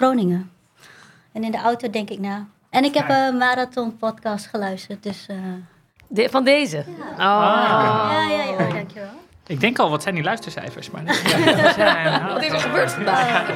Groningen. En in de auto denk ik na. En ik heb een marathon podcast geluisterd, dus... Uh... De, van deze? Ja. Oh. Ja, ja, ja, oh, dankjewel. Ik denk al, wat zijn die luistercijfers? Maar wat is er gebeurd vandaag?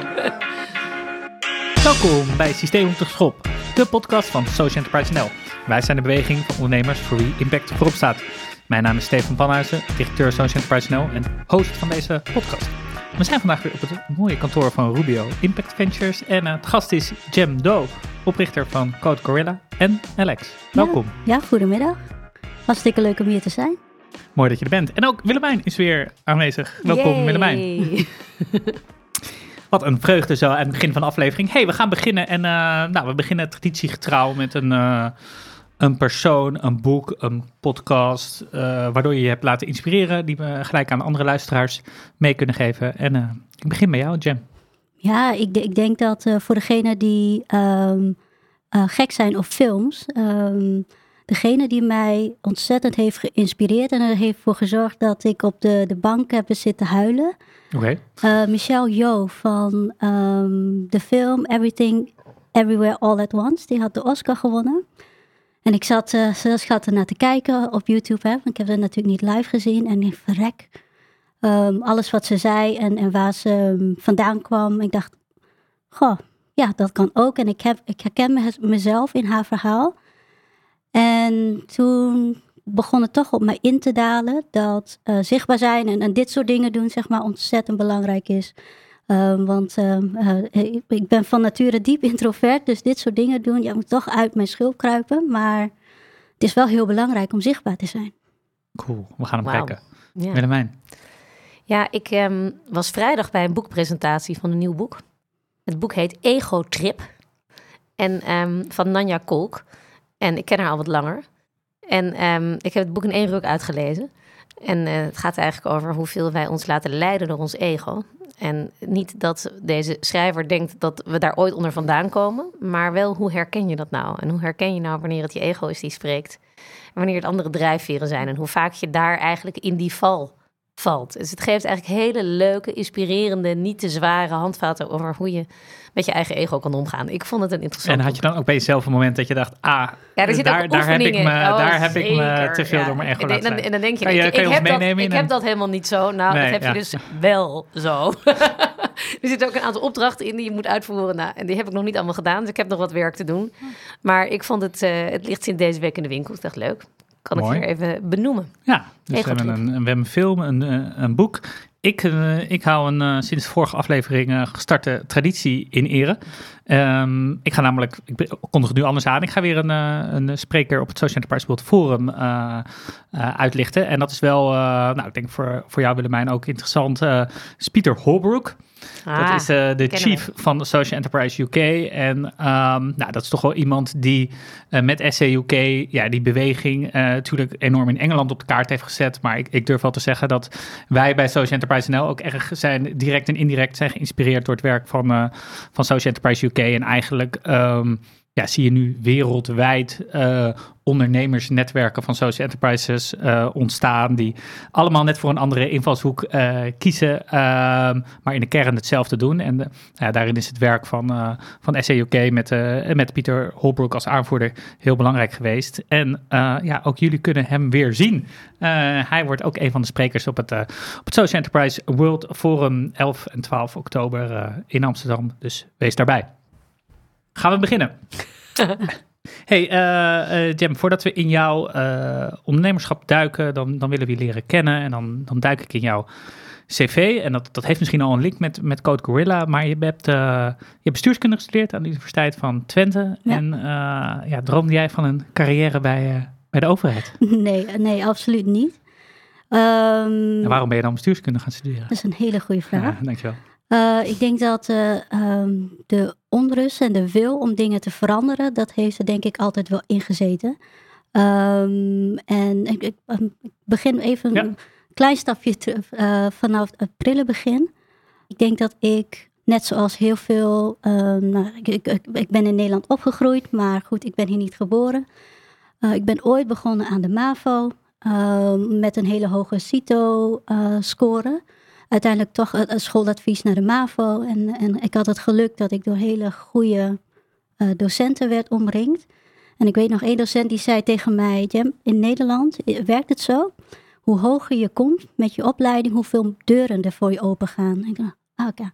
Welkom bij Systeem op de Schop, de podcast van Social Enterprise NL. Wij zijn de beweging van ondernemers voor wie impact voorop staat. Mijn naam is Stefan Panhuizen, directeur Social Enterprise NL en host van deze podcast. We zijn vandaag weer op het mooie kantoor van Rubio Impact Ventures en uh, het gast is Jem Do, oprichter van Code Gorilla en Alex. Welkom. Ja, ja, goedemiddag. Hartstikke leuk om hier te zijn. Mooi dat je er bent. En ook Willemijn is weer aanwezig. Welkom Yay. Willemijn. Wat een vreugde zo aan het begin van de aflevering. hey, we gaan beginnen en uh, nou, we beginnen traditiegetrouw met een... Uh, een persoon, een boek, een podcast, uh, waardoor je je hebt laten inspireren, die we gelijk aan andere luisteraars mee kunnen geven. En uh, ik begin met jou, Jem. Ja, ik, ik denk dat uh, voor degenen die um, gek zijn op films, um, degene die mij ontzettend heeft geïnspireerd en er heeft voor gezorgd dat ik op de, de bank heb zitten huilen. Oké. Okay. Michelle Yeoh van um, de film Everything Everywhere All at Once, die had de Oscar gewonnen. En ik zat uh, zelfs naar te kijken op YouTube. Hè, ik heb het natuurlijk niet live gezien. En ik verrek. Um, alles wat ze zei en, en waar ze um, vandaan kwam. Ik dacht, goh, ja, dat kan ook. En ik, heb, ik herken me, mezelf in haar verhaal. En toen begon het toch op mij in te dalen dat uh, zichtbaar zijn en, en dit soort dingen doen, zeg maar, ontzettend belangrijk is. Um, want um, uh, ik ben van nature diep introvert, dus dit soort dingen doen, ja, moet toch uit mijn schulp kruipen. Maar het is wel heel belangrijk om zichtbaar te zijn. Cool, we gaan hem wow. kijken. Ja. Willemijn. Ja, ik um, was vrijdag bij een boekpresentatie van een nieuw boek. Het boek heet Ego Trip en van Nanja Kolk. En ik ken haar al wat langer. En ik heb het boek in één ruk uitgelezen. En uh, het gaat eigenlijk over hoeveel wij ons laten leiden door ons ego. En niet dat deze schrijver denkt dat we daar ooit onder vandaan komen, maar wel hoe herken je dat nou? En hoe herken je nou wanneer het je ego is die spreekt? En wanneer het andere drijfveren zijn en hoe vaak je daar eigenlijk in die val valt. Dus het geeft eigenlijk hele leuke, inspirerende, niet te zware handvaten over hoe je met je eigen ego kan omgaan. Ik vond het een interessant. En had je dan ook bij jezelf een moment dat je dacht, ah, ja, daar, daar, heb ik me, oh, daar heb ik me te veel door mijn ego laten en, en, dan denk je, je, ik, ik, heb dat, ik heb dat helemaal niet zo. Nou, nee, dat heb je dus wel zo. er zitten ook een aantal opdrachten in die je moet uitvoeren. Nou, en die heb ik nog niet allemaal gedaan, dus ik heb nog wat werk te doen. Maar ik vond het, uh, het ligt sinds deze week in de winkel. Ik dacht, leuk kan ik hier even benoemen. Ja, dus we hebben, een, we hebben een film, een, eh, een boek. Ik, uh, ik hou een uh, sinds vorige aflevering gestarte traditie in ere. Um, ik ga namelijk, ik kondig het nu anders aan. Ik ga weer een, een spreker op het Social Enterprise World Forum uitlichten. En dat is wel, nou, ik denk voor, voor jou Willemijn ook interessant. is Pieter Holbrook dat ah, is de chief van Social Enterprise UK. En um, nou, dat is toch wel iemand die met SCUK ja, die beweging natuurlijk enorm in Engeland op de kaart heeft gezet. Maar ik, ik durf wel te zeggen dat wij bij Social Enterprise NL ook erg zijn, direct en indirect zijn geïnspireerd door het werk van, van Social Enterprise UK. En eigenlijk um, ja, zie je nu wereldwijd uh, ondernemersnetwerken van social enterprises uh, ontstaan, die allemaal net voor een andere invalshoek uh, kiezen, ehm, maar in de kern hetzelfde doen. En ja, daarin is het werk van, van SEUK met, met Pieter Holbrook als aanvoerder heel belangrijk geweest. En ja, ook jullie kunnen hem weer zien. hij wordt ook een van de sprekers op het, op het Social Enterprise World Forum 11 en 12 oktober in Amsterdam. Dus wees daarbij. Gaan we beginnen. hey, uh, uh, Jem, voordat we in jouw uh, ondernemerschap duiken, dan, dan willen we je leren kennen. En dan, dan duik ik in jouw cv. En dat, dat heeft misschien al een link met, met Code Gorilla. Maar je hebt, je hebt bestuurskunde gestudeerd aan de Universiteit van Twente. Ja. En ja, droomde jij van een carrière bij, bij de overheid? Nee, nee absoluut niet. Um, en waarom ben je dan bestuurskunde gaan studeren? Dat is een hele goede vraag. Ja, dankjewel. Uh, ik denk dat uh, um, de onrust en de wil om dingen te veranderen, dat heeft er denk ik altijd wel ingezeten. Um, en ik, ik, ik, begin even ja. een klein stapje terug uh, vanaf het prille begin. Ik denk dat ik, net zoals heel veel, nou, ik, ik, ben in Nederland opgegroeid, maar goed, ik ben hier niet geboren. ik ben ooit begonnen aan de MAVO met een hele hoge CITO-score. Uiteindelijk toch een schooladvies naar de MAVO. En, en ik had het geluk dat ik door hele goede uh, docenten werd omringd. En ik weet nog één docent die zei tegen mij: in Nederland werkt het zo. Hoe hoger je komt met je opleiding, hoeveel deuren er voor je open gaan. Ik dacht, ah, oké.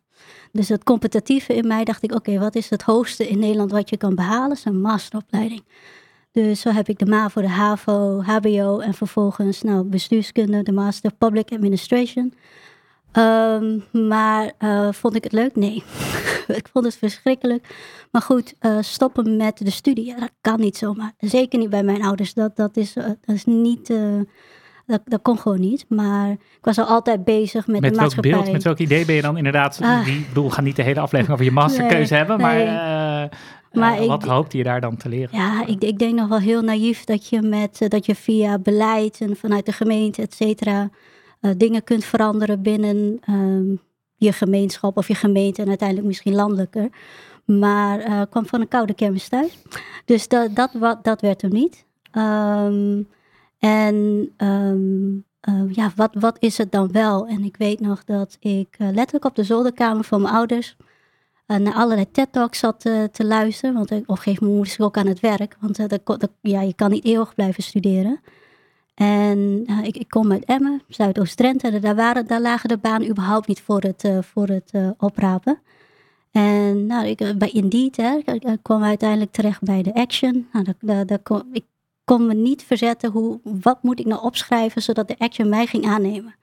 Dus het competitieve in mij dacht ik: oké, wat is het hoogste in Nederland wat je kan behalen? Dat is een masteropleiding. Dus zo heb ik de MAVO, de HAVO, HBO en vervolgens nou, bestuurskunde, de Master Public Administration. Ehm, maar uh, vond ik het leuk? Nee. ik vond het verschrikkelijk. Maar goed, uh, stoppen met de studie, ja, dat kan niet zomaar. Zeker niet bij mijn ouders. Dat, dat, is, uh, dat is niet. Dat, dat kon gewoon niet. Maar ik was al altijd bezig met, met de maatschappij. Met welk beeld, met welk idee ben je dan inderdaad... Ah. Die, ik bedoel, we gaan niet de hele aflevering over je masterkeuze nee, hebben, nee. maar... Maar wat hoopte je daar dan te leren? Ja, ik, ik denk nog wel heel naïef dat je, met, dat je via beleid en vanuit de gemeente, et cetera, uh, dingen kunt veranderen binnen um, je gemeenschap of je gemeente en uiteindelijk misschien landelijker. Maar uh, kwam van een koude kermis thuis. Dus dat, dat, dat werd hem niet. Um, en um, ja, wat, wat is het dan wel? En ik weet nog dat ik letterlijk op de zolderkamer van mijn ouders naar allerlei TED-talks zat te luisteren. Want op een gegeven moment moest ik ook aan het werk. Want ja, je kan niet eeuwig blijven studeren. En uh, ik, ik, kom uit Emmen, Zuidoost-Drenthe. Daar, waren, daar lagen de banen überhaupt niet voor het, uh, voor het uh, oprapen. En nou, ik, bij Indeed hè, ik, kwam uiteindelijk terecht bij de Action. Nou, daar, daar, ik kon me niet verzetten. Hoe, wat moet ik nou opschrijven zodat de Action mij ging aannemen?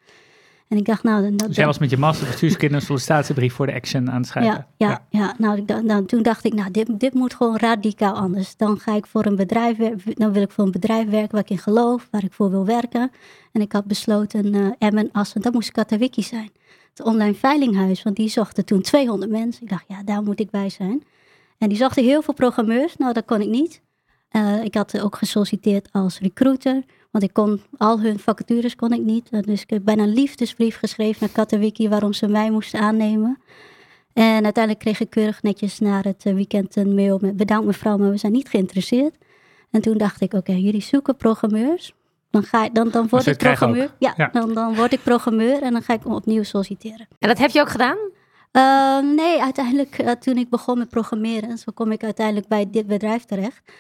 En ik dacht, nou... Dat, dus jij was met je master bestuurskunde een sollicitatiebrief voor de Action aan het schrijven? Ja, ja, ja. Nou, nou, toen dacht ik, nou, dit, dit moet gewoon radicaal anders. Dan ga ik voor een bedrijf, dan wil ik voor een bedrijf werken waar ik in geloof, waar ik voor wil werken. En ik had besloten, uh, Emmen, Assen, dat moest Katawiki zijn. Het online veilinghuis, want die zochten toen 200 mensen. Ik dacht, ja, daar moet ik bij zijn. En die zochten heel veel programmeurs. Nou, dat kon ik niet. Uh, ik had ook gesolliciteerd als recruiter. Want ik kon al hun vacatures kon ik niet. Eh, dus ik heb bijna een liefdesbrief geschreven naar Katawiki waarom ze mij moesten aannemen. En uiteindelijk kreeg ik keurig netjes na het eh, weekend een mail met bedankt mevrouw, maar we zijn niet geïnteresseerd. En toen dacht ik, oké, jullie zoeken programmeurs. Dan, ga ik, dan, dan word ik programmeur. Ja, Dan, dan word ik programmeur en dan ga ik opnieuw solliciteren. En dat heb je ook gedaan? Uh, nee, uiteindelijk uh, toen ik begon met programmeren, zo kom ik uiteindelijk bij dit bedrijf terecht.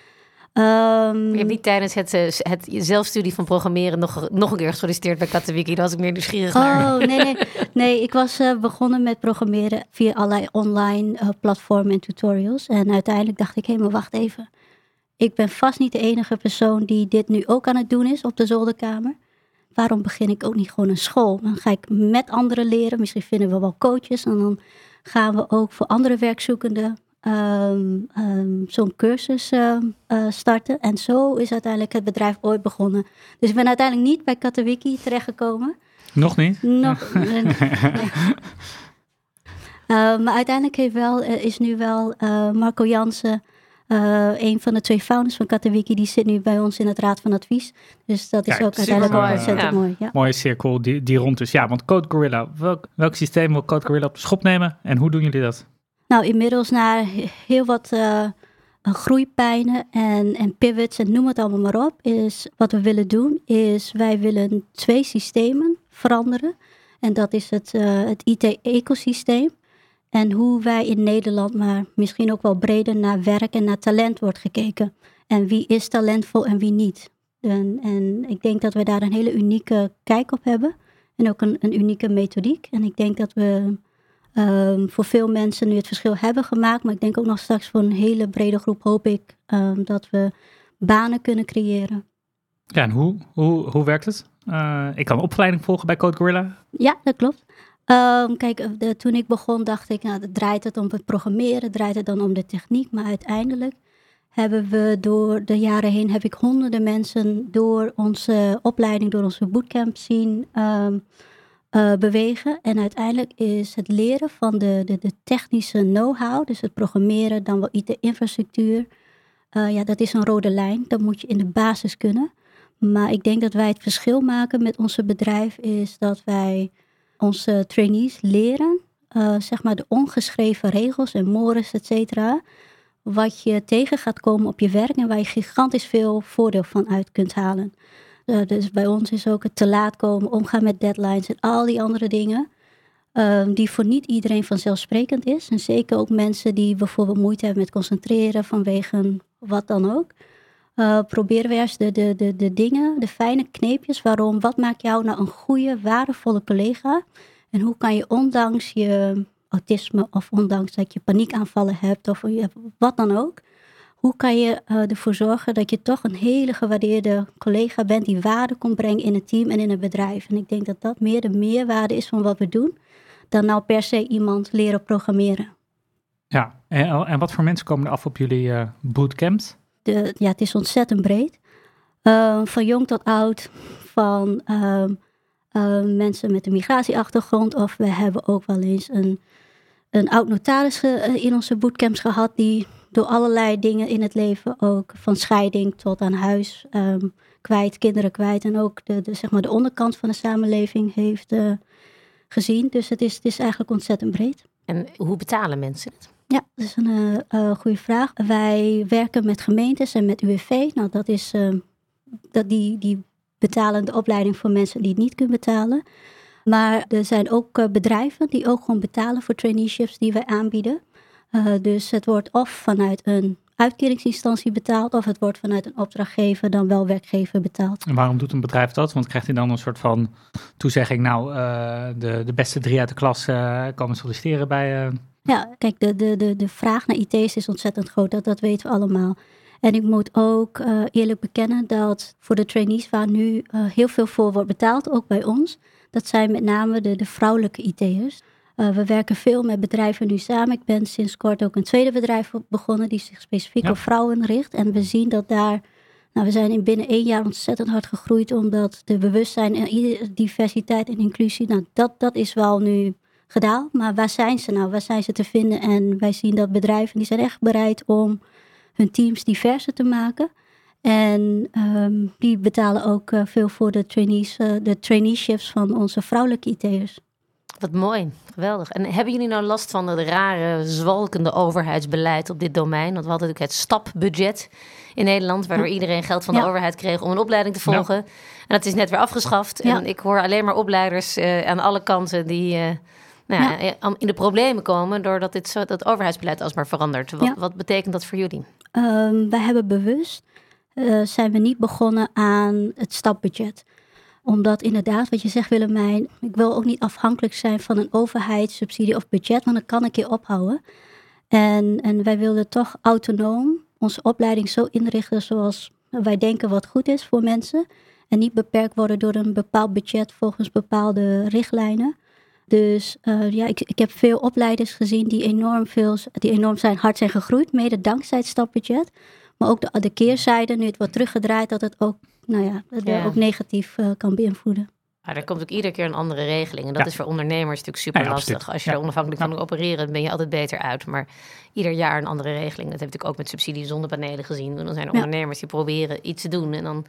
Um, je hebt niet tijdens het, eh, het zelfstudie van programmeren nog, nog een keer gesolliciteerd bij Katawiki. Daar was ik meer nieuwsgierig oh, naar. nee, nee. Nee, ik was uh, begonnen met programmeren via allerlei online uh, platformen en tutorials. En uiteindelijk dacht ik, hé, maar wacht even. Ik ben vast niet de enige persoon die dit nu ook aan het doen is op de zolderkamer. Waarom begin ik ook niet gewoon een school? Dan ga ik met anderen leren. Misschien vinden we wel coaches. En dan gaan we ook voor andere werkzoekenden um, um, zo'n cursus uh, uh, starten. En zo is uiteindelijk het bedrijf ooit begonnen. Dus ik ben uiteindelijk niet bij Katawiki terechtgekomen. Nog niet? Nog. ja. uh, maar uiteindelijk heeft wel, is nu wel Marco Jansen, een van de twee founders van Katawiki, die zit nu bij ons in het Raad van Advies. Dus dat is ja, ook uiteindelijk mooi. ontzettend ja. mooi. Ja. Mooie cirkel die, die rond is. Ja, want Code Gorilla, welk, welk systeem wil Code Gorilla op de schop nemen en hoe doen jullie dat? Nou, inmiddels na heel wat uh, groeipijnen en, en pivots en noem het allemaal maar op, is wat we willen doen, is wij willen twee systemen veranderen. En dat is het, uh, het IT-ecosysteem. En hoe wij in Nederland, maar misschien ook wel breder naar werk en naar talent wordt gekeken. En wie is talentvol en wie niet. En, en ik denk dat we daar een hele unieke kijk op hebben. En ook een, een unieke methodiek. En ik denk dat we um, voor veel mensen nu het verschil hebben gemaakt. Maar ik denk ook nog straks voor een hele brede groep hoop ik um, dat we banen kunnen creëren. Ja, en hoe, hoe, hoe werkt het? Uh, ik kan opleiding volgen bij Code Gorilla. Ja, dat klopt. Um, kijk, de, toen ik begon dacht ik, nou, draait het om het programmeren, draait het dan om de techniek. Maar uiteindelijk hebben we door de jaren heen, heb ik honderden mensen door onze opleiding, door onze bootcamp zien um, uh, bewegen. En uiteindelijk is het leren van de, de, de technische know-how, dus het programmeren, dan wel IT-infrastructuur, uh, ja, dat is een rode lijn. Dat moet je in de basis kunnen. Maar ik denk dat wij het verschil maken met onze bedrijf, is dat wij onze trainees leren, uh, zeg maar de ongeschreven regels en mores, et cetera, wat je tegen gaat komen op je werk en waar je gigantisch veel voordeel van uit kunt halen. Dus bij ons is ook het te laat komen, omgaan met deadlines en al die andere dingen. ehm, die voor niet iedereen vanzelfsprekend is. En zeker ook mensen die bijvoorbeeld moeite hebben met concentreren vanwege wat dan ook. Uh, proberen we juist de, de, de, de dingen, de fijne kneepjes. Waarom, wat maakt jou nou een goede, waardevolle collega? En hoe kan je ondanks je autisme of ondanks dat je paniekaanvallen hebt of wat dan ook. Hoe kan je uh, ervoor zorgen dat je toch een hele gewaardeerde collega bent die waarde komt brengen in het team en in het bedrijf? En ik denk dat dat meer de meerwaarde is van wat we doen, dan nou per se iemand leren programmeren. Ja, en, en wat voor mensen komen er af op jullie uh, bootcamps? De, ja, het is ontzettend breed. Uh, van jong tot oud, van ehm, mensen met een migratieachtergrond, of we hebben ook wel eens een een oud notaris eh, in onze bootcamps gehad die door allerlei dingen in het leven ook van scheiding tot aan huis um, kwijt, kinderen kwijt en ook de, de, zeg maar de onderkant van de samenleving heeft uh, gezien. Dus het is, het is eigenlijk ontzettend breed. En hoe betalen mensen het? Ja, dat is een uh, goede vraag. Wij werken met gemeentes en met UWV. Nou, dat is uh, dat die, die betalen de opleiding voor mensen die het niet kunnen betalen. Maar er zijn ook eh, bedrijven die ook gewoon betalen voor traineeships die wij aanbieden. Uh, dus het wordt of vanuit een uitkeringsinstantie betaald, of het wordt vanuit een opdrachtgever, dan wel werkgever betaald. En waarom doet een bedrijf dat? Want krijgt hij dan een soort van toezegging, nou, uh, de, de beste drie uit de klas komen solliciteren bij. Ja, kijk, de, de, de, de vraag naar IT's is ontzettend groot, dat, dat weten we allemaal. En ik moet ook eerlijk bekennen dat voor de trainees waar nu heel veel voor wordt betaald, ook bij ons, dat zijn met name de, de vrouwelijke IT'ers. Uh, we werken veel met bedrijven nu samen. Ik ben sinds kort ook een tweede bedrijf begonnen die zich specifiek op vrouwen richt. En we zien dat daar, nou we zijn in binnen één jaar ontzettend hard gegroeid omdat de bewustzijn en diversiteit en inclusie, nou dat, dat is wel nu gedaan. Maar waar zijn ze nou? Waar zijn ze te vinden? En wij zien dat bedrijven die zijn echt bereid om hun teams diverser te maken. En ehm, die betalen ook eh, veel voor de, trainees, uh, de traineeships van onze vrouwelijke IT'ers. Wat mooi, geweldig. En hebben jullie nou last van het rare, zwalkende overheidsbeleid op dit domein? Want we hadden natuurlijk het stapbudget in Nederland, waardoor iedereen geld van de overheid kreeg om een opleiding te volgen. En dat is net weer afgeschaft. En ik hoor alleen maar opleiders uh, aan alle kanten die nou ja, in de problemen komen doordat dit zo, dat overheidsbeleid alsmaar verandert. Wat, wat betekent dat voor jullie? Um, wij hebben bewust uh, zijn we niet begonnen aan het stapbudget. Omdat inderdaad, wat je zegt Willemijn, ik wil ook niet afhankelijk zijn van een overheidssubsidie of budget, want dan kan ik je ophouden. En, en wij wilden toch autonoom onze opleiding zo inrichten zoals wij denken wat goed is voor mensen. En niet beperkt worden door een bepaald budget volgens bepaalde richtlijnen. Dus uh, ja, ik, ik heb veel opleiders gezien die enorm, veel, die enorm zijn, hard zijn gegroeid, mede dankzij het stapbudget. Maar ook de, de keerzijde, nu het wordt teruggedraaid, dat het ook, nou ja, ja. ook negatief uh, kan beïnvloeden. Maar er komt ook iedere keer een andere regeling. En dat is voor ondernemers natuurlijk super ja, lastig. Als je er onafhankelijk van opereren, ben je altijd beter uit. Maar ieder jaar een andere regeling. Dat heb ik ook met subsidie zonnepanelen gezien. Dan zijn er ondernemers die proberen iets te doen. En dan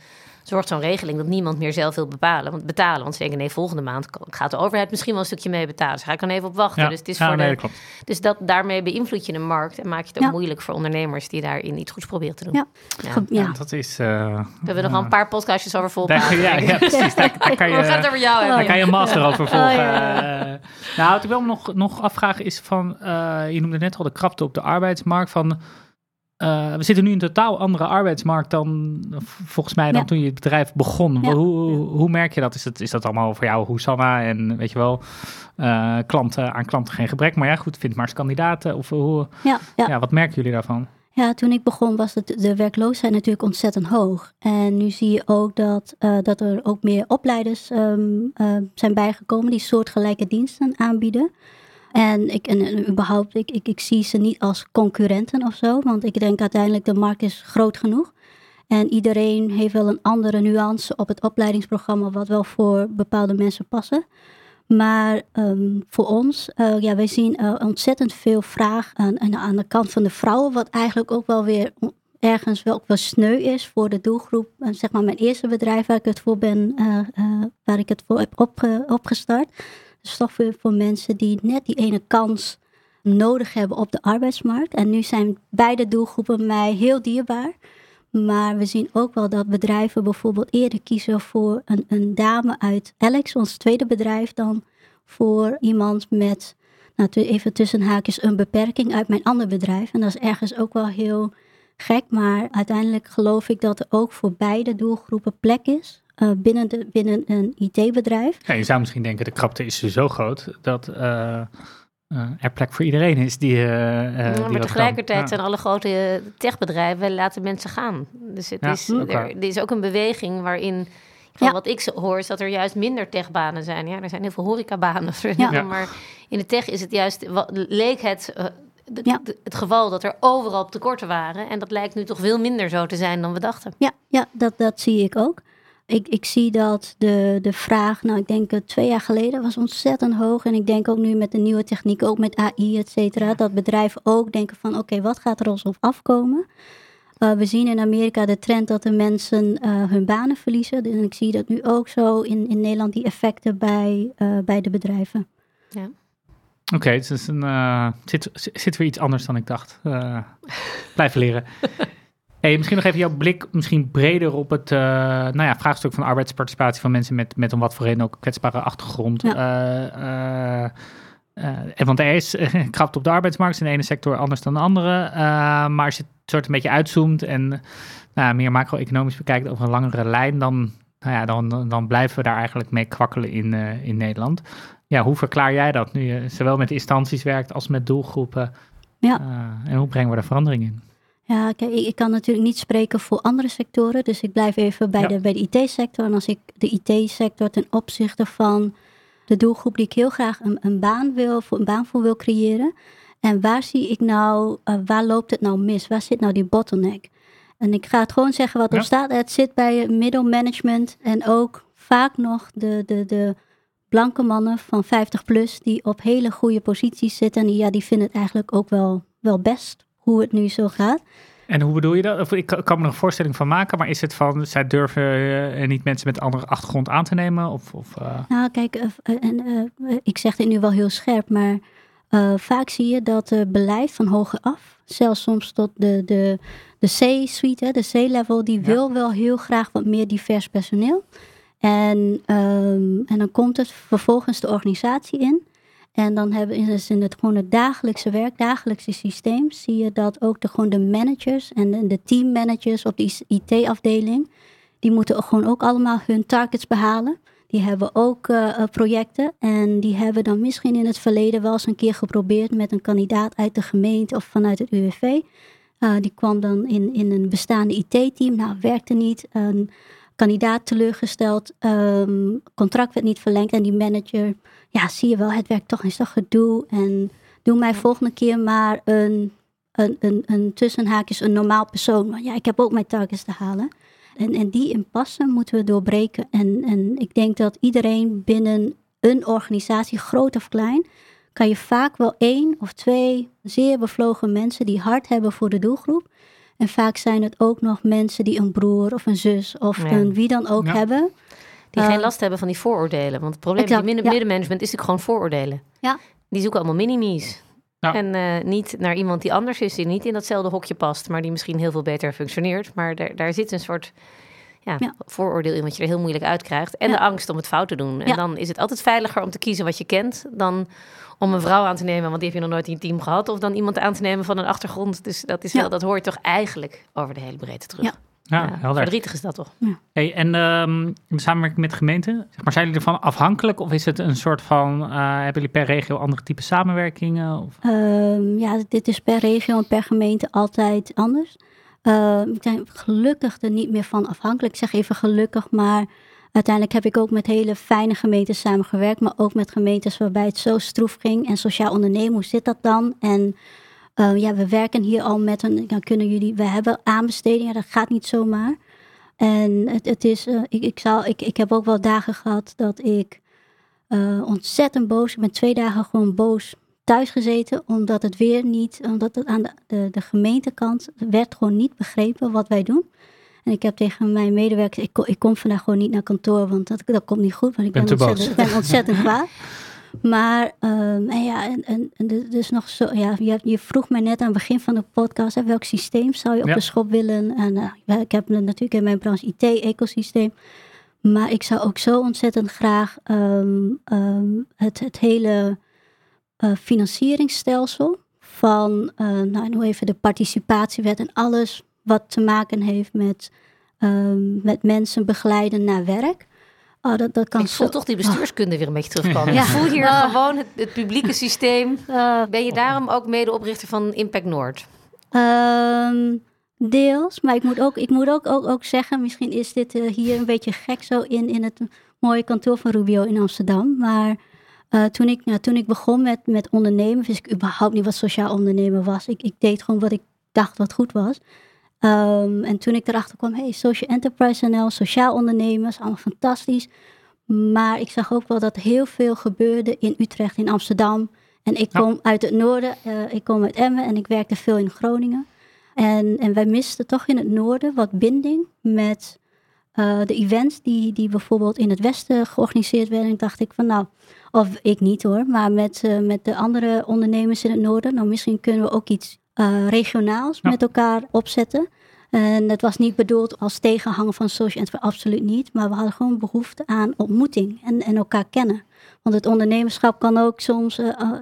zorgt zo'n regeling dat niemand meer zelf wil bepalen, want, betalen. Want ze denken, nee, volgende maand gaat de overheid misschien wel een stukje mee betalen. Dus ga ik dan even op wachten. Dus, het is voor de, dus dat, daarmee beïnvloed je de markt en maak je het ook moeilijk voor ondernemers die daarin iets goeds proberen te doen. Ja, dat is... Uh, we hebben nog wel een paar podcastjes over vol Ja, ja, precies. Daar, kan je, We gaan het over jou Daar kan je een master over oh, volgen. Uh, nou, wat ik wel nog, nog afvragen is van... Uh, je noemde net al de krapte op de arbeidsmarkt van uh, we zitten nu in een totaal andere arbeidsmarkt dan volgens mij dan toen je het bedrijf begon. Ja. Hoe, hoe, merk je dat? Is, dat? is dat allemaal voor jou Hoesanna en weet je wel, uh, klanten aan klanten geen gebrek. Maar ja, goed, vind maar eens kandidaten. Of hoe, ja, ja. wat merken jullie daarvan? Ja, toen ik begon was het, de werkloosheid natuurlijk ontzettend hoog. En nu zie je ook dat, uh, dat er ook meer opleiders um, zijn bijgekomen die soortgelijke diensten aanbieden. En, ik, en, überhaupt, ik, ik, ik zie ze niet als concurrenten of zo, want ik denk uiteindelijk de markt is groot genoeg. En iedereen heeft wel een andere nuance op het opleidingsprogramma, wat wel voor bepaalde mensen passen. Maar um, voor ons, uh, ja, wij zien uh, ontzettend veel vraag aan, aan de kant van de vrouwen, wat eigenlijk ook wel weer ergens wel, ook wel sneu is voor de doelgroep. Uh, zeg maar mijn eerste bedrijf waar ik het voor ben, waar ik het voor heb op, opgestart. Dus toch voor, voor mensen die net die ene kans nodig hebben op de arbeidsmarkt. En nu zijn beide doelgroepen mij heel dierbaar. Maar we zien ook wel dat bedrijven bijvoorbeeld eerder kiezen voor een, een dame uit Alex, ons tweede bedrijf, dan voor iemand met, nou, even tussen haakjes, een beperking uit mijn ander bedrijf. En dat is ergens ook wel heel gek, maar uiteindelijk geloof ik dat er ook voor beide doelgroepen plek is eh, binnen, de, binnen een IT-bedrijf. Ja, je zou misschien denken, de krapte is zo groot dat eh, er plek voor iedereen is die, eh eh, die Ja, dat maar kan. tegelijkertijd Ja. zijn alle grote eh, techbedrijven laten mensen gaan. Dus het Ja, is, er, er is ook een beweging waarin, van Ja. wat ik hoor, is dat er juist minder techbanen zijn. Ja, er zijn heel veel horecabanen. Ja. Maar in de tech is het juist, wat, leek het, eh, Ja. het geval dat er overal tekorten waren. En dat lijkt nu toch veel minder zo te zijn dan we dachten. Ja, ja dat, dat zie ik ook. Ik, ik zie dat de, de vraag, nou ik denk eh, twee jaar geleden was ontzettend hoog. En ik denk ook nu met de nieuwe techniek, ook met AI, et cetera, dat bedrijven ook denken van oké, wat gaat er ons op afkomen? Eh, we zien in Amerika de trend dat de mensen eh, hun banen verliezen. En ik zie dat nu ook zo in, in Nederland, die effecten bij, eh, bij de bedrijven. Oké, het is een, eh, zit, zit weer iets anders dan ik dacht. Eh, blijven leren. Hey, misschien nog even jouw blik misschien breder op het eh, nou ja, vraagstuk van arbeidsparticipatie van mensen met, met een wat voor reden ook kwetsbare achtergrond. Ja. Eh, eh, en want er is krapte op de arbeidsmarkt in de ene sector anders dan de andere. Maar als je het soort een beetje uitzoomt en nou, meer macro-economisch bekijkt over een langere lijn, dan, nou ja, dan, dan, blijven we daar eigenlijk mee kwakkelen in, in Nederland. Ja, hoe verklaar jij dat nu je zowel met instanties werkt als met doelgroepen? Ja. En hoe brengen we daar verandering in? Ja, kijk, ik, ik kan natuurlijk niet spreken voor andere sectoren, dus ik blijf even bij Ja. de, bij de IT-sector. En als ik de IT-sector ten opzichte van de doelgroep die ik heel graag een, een baan wil, voor een baan voor wil creëren. En waar zie ik nou, eh, waar loopt het nou mis? Waar zit nou die bottleneck? En ik ga het gewoon zeggen wat Ja. er staat. Het zit bij middelmanagement en ook vaak nog de, de, de blanke mannen van 50 plus die op hele goede posities zitten. En die, ja, die vinden het eigenlijk ook wel, wel best hoe het nu zo gaat. En hoe bedoel je dat? Of, ik kan me er een voorstelling van maken, maar is het van, zij durven eh, niet mensen met een andere achtergrond aan te nemen? Of, of, eh, Nou, kijk, eh, en, ik zeg dit nu wel heel scherp, maar vaak zie je dat beleid van hoger af, zelfs soms tot de, de, de C-suite, hè, de C-level, die Ja. wil wel heel graag wat meer divers personeel. En, ehm, en dan komt het vervolgens de organisatie in. En dan hebben dus in het gewoon dagelijkse werk, dagelijkse systeem, zie je dat ook de, gewoon de managers en de, teammanagers op die IT-afdeling, die moeten gewoon ook allemaal hun targets behalen. Die hebben ook eh, eh, projecten en die hebben dan misschien in het verleden wel eens een keer geprobeerd met een kandidaat uit de gemeente of vanuit het UWV. Eh, die kwam dan in, in een bestaande IT-team. Nou, werkte niet. Kandidaat teleurgesteld. ehm, contract werd niet verlengd. En die manager, ja, zie je wel, het werkt toch, is toch gedoe. En doe mij volgende keer maar een, een, een, een tussenhaakjes, een normaal persoon. Want ja, ik heb ook mijn targets te halen. En, en die impasse moeten we doorbreken. En, en ik denk dat iedereen binnen een organisatie, groot of klein, kan je vaak wel één of twee zeer bevlogen mensen die hard hebben voor de doelgroep. En vaak zijn het ook nog mensen die een broer of een zus of Ja. een wie dan ook Ja. hebben. Die Eh, geen last hebben van die vooroordelen. Want het probleem exact, met ja. middenmanagement is natuurlijk gewoon vooroordelen. Ja. Die zoeken allemaal minimies. Ja. En eh, niet naar iemand die anders is, die niet in datzelfde hokje past, maar die misschien heel veel beter functioneert. Maar daar, daar zit een soort ja, Ja. vooroordeel in wat je er heel moeilijk uitkrijgt. En Ja. de angst om het fout te doen. En Ja. dan is het altijd veiliger om te kiezen wat je kent dan om een vrouw aan te nemen, want die heb je nog nooit in je team gehad. Of dan iemand aan te nemen van een achtergrond. Dus dat, is Ja. wel, dat hoor je toch eigenlijk over de hele breedte terug. Ja. ja, helder. verdrietig is dat toch? Hey, en ehm, de samenwerking met gemeenten, zeg maar, zijn jullie ervan afhankelijk? Of is het een soort van, eh, hebben jullie per regio andere type samenwerkingen? Of? Ehm, ja, dit is per regio en per gemeente altijd anders. Ehm, ik ben gelukkig er niet meer van afhankelijk. Ik zeg even gelukkig, maar uiteindelijk heb ik ook met hele fijne gemeentes samengewerkt. Maar ook met gemeentes waarbij het zo stroef ging. En sociaal ondernemen, hoe zit dat dan? En eh, ja, we werken hier al met een, dan kunnen jullie, we hebben aanbestedingen, dat gaat niet zomaar. En het, het is, eh, ik, ik, zal, ik, ik heb ook wel dagen gehad dat ik eh, ontzettend boos, ik ben twee dagen gewoon boos thuis gezeten, omdat het weer niet, omdat het aan de, de, de gemeentekant werd gewoon niet begrepen wat wij doen. En ik heb tegen mijn medewerkers, ik, kom- ik kom vandaag gewoon niet naar kantoor, want dat, dat komt niet goed, want ik ben, ontzettend, ik ben ontzettend kwaad. Maar, ehm, en ja, en, en, en dus- nog zo, ja, je, je vroeg mij net aan het begin van de podcast, hè, welk systeem zou je op Ja. de schop willen? En eh, ik heb natuurlijk in mijn branche IT-ecosysteem. Maar ik zou ook zo ontzettend graag ehm, ehm, het, het hele uh, financieringsstelsel van, uh, nou noem even de participatiewet en alles wat te maken heeft met, um, met mensen begeleiden naar werk. Oh, dat, dat kan ik voel zo... toch die bestuurskunde weer een beetje terugkomen. Ja. Ik voel hier uh, gewoon het, het, publieke systeem. Uh, ben je daarom ook medeoprichter van Impact Noord? Um, deels, maar ik moet ook, ik moet ook, ook, ook zeggen, misschien is dit uh, hier een beetje gek zo in, in het mooie kantoor van Rubio in Amsterdam. Maar uh, toen, ik, nou, toen ik begon met, met ondernemen, wist ik überhaupt niet wat sociaal ondernemen was. Ik, ik deed gewoon wat ik dacht wat goed was. Um, en toen ik erachter kwam, hey, social enterprise NL, sociaal ondernemers, allemaal fantastisch. Maar ik zag ook wel dat heel veel gebeurde in Utrecht, in Amsterdam. En ik kom ja. uit het noorden, uh, ik kom uit Emmen en ik werkte veel in Groningen. En, en wij misten toch in het noorden wat binding met uh, de events die, die bijvoorbeeld in het westen georganiseerd werden. En dacht ik van nou, of ik niet hoor, maar met, uh, met de andere ondernemers in het noorden. Nou, misschien kunnen we ook iets uh, regionaals ja. met elkaar opzetten. En het was niet bedoeld als tegenhanger van social enterprise, absoluut niet. Maar we hadden gewoon behoefte aan ontmoeting en, en elkaar kennen. Want het ondernemerschap kan ook soms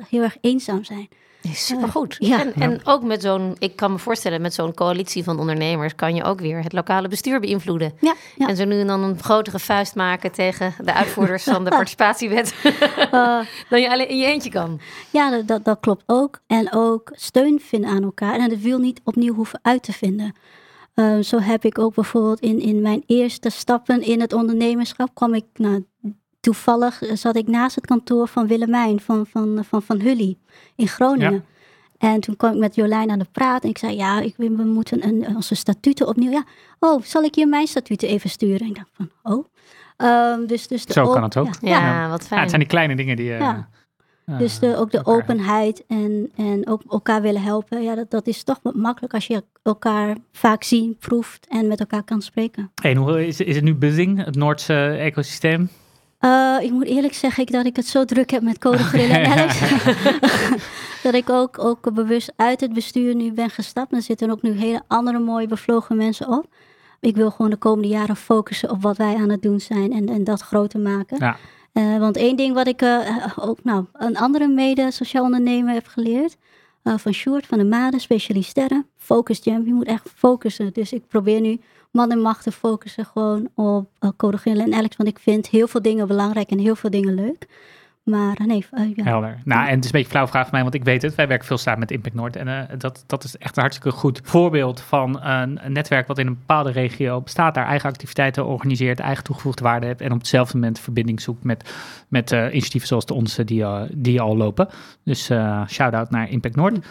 heel erg eenzaam zijn. Supergoed. Ja. En, en ook met zo'n, ik kan me voorstellen, met zo'n coalitie van ondernemers kan je ook weer het lokale bestuur beïnvloeden. Ja, ja. En zo nu en dan een grotere vuist maken tegen de uitvoerders van de participatiewet. uh, dan je alleen in je eentje kan. Ja, dat, dat, dat, klopt ook. En ook steun vinden aan elkaar. En het wil niet opnieuw hoeven uit te vinden. Uh, zo heb ik ook bijvoorbeeld in, in mijn eerste stappen in het ondernemerschap kwam ik nou, toevallig zat ik naast het kantoor van Willemijn van, van, van, van Hully in Groningen. Ja. En toen kwam ik met Jolijn aan de praat en ik zei, ja, ik, we moeten een, onze statuten opnieuw. Ja, oh, zal ik je mijn statuten even sturen? En ik dacht van, oh. Um, dus, dus de Zo kan het ook. Ja, ja, ja. wat fijn. Ja, het zijn die kleine dingen die... Uh, ja. Uh, dus de, ook de openheid en, en ook elkaar willen helpen. Ja, dat, dat is toch makkelijk als je elkaar vaak ziet, proeft en met elkaar kan spreken. En hoe is, is het nu buzzing, het Noordse ecosysteem? Uh, ik moet eerlijk zeggen ik, dat ik het zo druk heb met Code en Alex. dat ik ook, ook bewust uit het bestuur nu ben gestapt. Er zitten ook nu hele andere mooie bevlogen mensen op. Ik wil gewoon de komende jaren focussen op wat wij aan het doen zijn en, en dat groter maken. Ja. Uh, want één ding wat ik uh, ook nou, een andere mede sociaal ondernemer heb geleerd. van Sjoerd van de Made, specialisten. Focus Jam, je moet echt focussen. Dus ik probeer nu man en focussen gewoon op uh, Code en Alex. Want ik vind heel veel dingen belangrijk en heel veel dingen leuk. Maar nee, uh, ja. Helder. Nou, en het is een beetje flauw vraag van mij, want ik weet het. Wij werken veel samen met Impact Noord. En uh, dat, dat is echt een hartstikke goed voorbeeld van een, een, netwerk wat in een bepaalde regio bestaat, daar eigen activiteiten organiseert, eigen toegevoegde waarde heeft en op hetzelfde moment verbinding zoekt met, met uh, initiatieven zoals de onze die, die al lopen. Dus shout-out naar Impact Noord.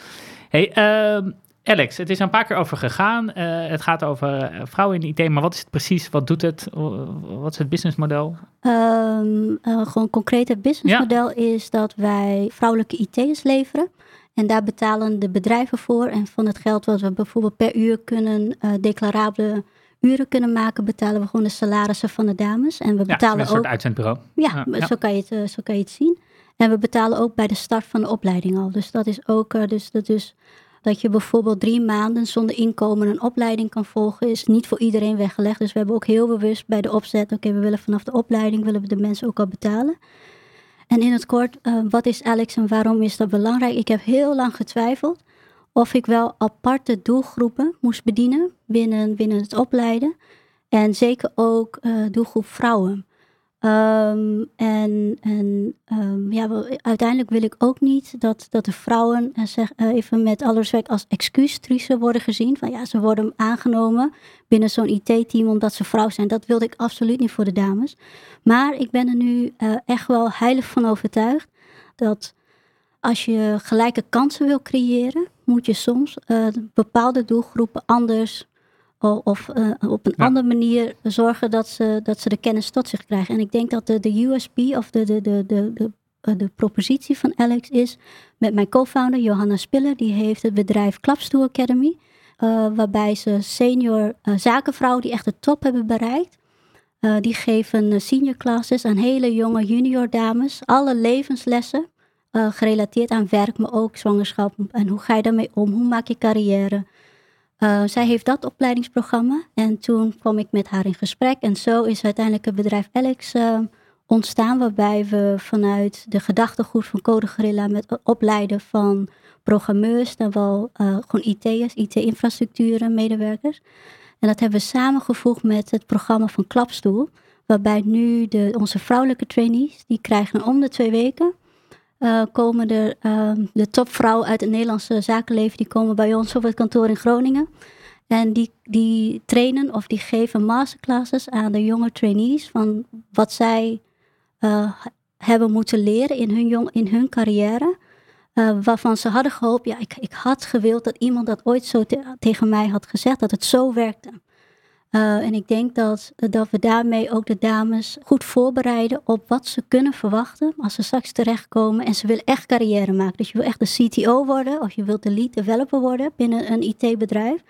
Hey, ehm, Alex, het is een paar keer over gegaan. Uh, het gaat over uh, vrouwen in IT, maar wat is het precies? Wat doet het? Wat is het businessmodel? Um, uh, gewoon concreet het businessmodel ja. is dat wij vrouwelijke IT'ers leveren. En daar betalen de bedrijven voor. En van het geld wat we bijvoorbeeld per uur kunnen declarabele uren kunnen maken, betalen we gewoon de salarissen van de dames. En we betalen ja, een soort ook, uitzendbureau. Ja, ja, Zo, kan je het, zo kan je het zien. En we betalen ook bij de start van de opleiding al. Dus dat is ook, dus dat is dat je bijvoorbeeld drie maanden zonder inkomen een opleiding kan volgen, is niet voor iedereen weggelegd. Dus we hebben ook heel bewust bij de opzet, oké, we willen vanaf de opleiding, willen we de mensen ook al betalen. En in het kort, uh, wat is Alex en waarom is dat belangrijk? Ik heb heel lang getwijfeld of ik wel aparte doelgroepen moest bedienen binnen, binnen het opleiden. En zeker ook uh, doelgroep vrouwen. Um, en en um, ja, uiteindelijk wil ik ook niet dat, dat de vrouwen, zeg, uh, even met alle respect, als excuustrice worden gezien. Van ja, ze worden aangenomen binnen zo'n IT-team omdat ze vrouw zijn. Dat wilde ik absoluut niet voor de dames. Maar ik ben er nu uh, echt wel heilig van overtuigd dat als je gelijke kansen wil creëren, moet je soms bepaalde doelgroepen anders of uh, op een ja. andere manier zorgen dat ze, dat ze de kennis tot zich krijgen. En ik denk dat de, de USP of de, de, de, de, de, de propositie van Alex is met mijn co-founder Johanna Spiller. Die heeft het bedrijf Klapstoel Academy. Uh, waarbij ze senior uh, zakenvrouwen die echt de top hebben bereikt. Die geven senior classes aan hele jonge junior dames. Alle levenslessen gerelateerd aan werk, maar ook zwangerschap. En hoe ga je daarmee om? Hoe maak je carrière? Uh, zij heeft dat opleidingsprogramma en toen kwam ik met haar in gesprek. En zo is uiteindelijk het bedrijf Alex uh, ontstaan, waarbij we vanuit de gedachtegoed van Code Gorilla met opleiden van programmeurs, dan wel uh, gewoon IT'ers, IT-infrastructuren, medewerkers. En dat hebben we samengevoegd met het programma van Klapstoel, waarbij nu de, onze vrouwelijke trainees, die krijgen om de twee weken, uh, komen uh, de topvrouwen uit het Nederlandse zakenleven, die komen bij ons op het kantoor in Groningen. En die, die trainen of die geven masterclasses aan de jonge trainees van wat zij uh, hebben moeten leren in hun, jong, in hun carrière. Uh, waarvan ze hadden gehoopt, ja, ik, ik had gewild dat iemand dat ooit zo te, tegen mij had gezegd, dat het zo werkte. Uh, en ik denk dat, dat we daarmee ook de dames goed voorbereiden op wat ze kunnen verwachten als ze straks terechtkomen en ze willen echt carrière maken. Dus je wil echt de CTO worden of je wilt de lead developer worden binnen een IT-bedrijf.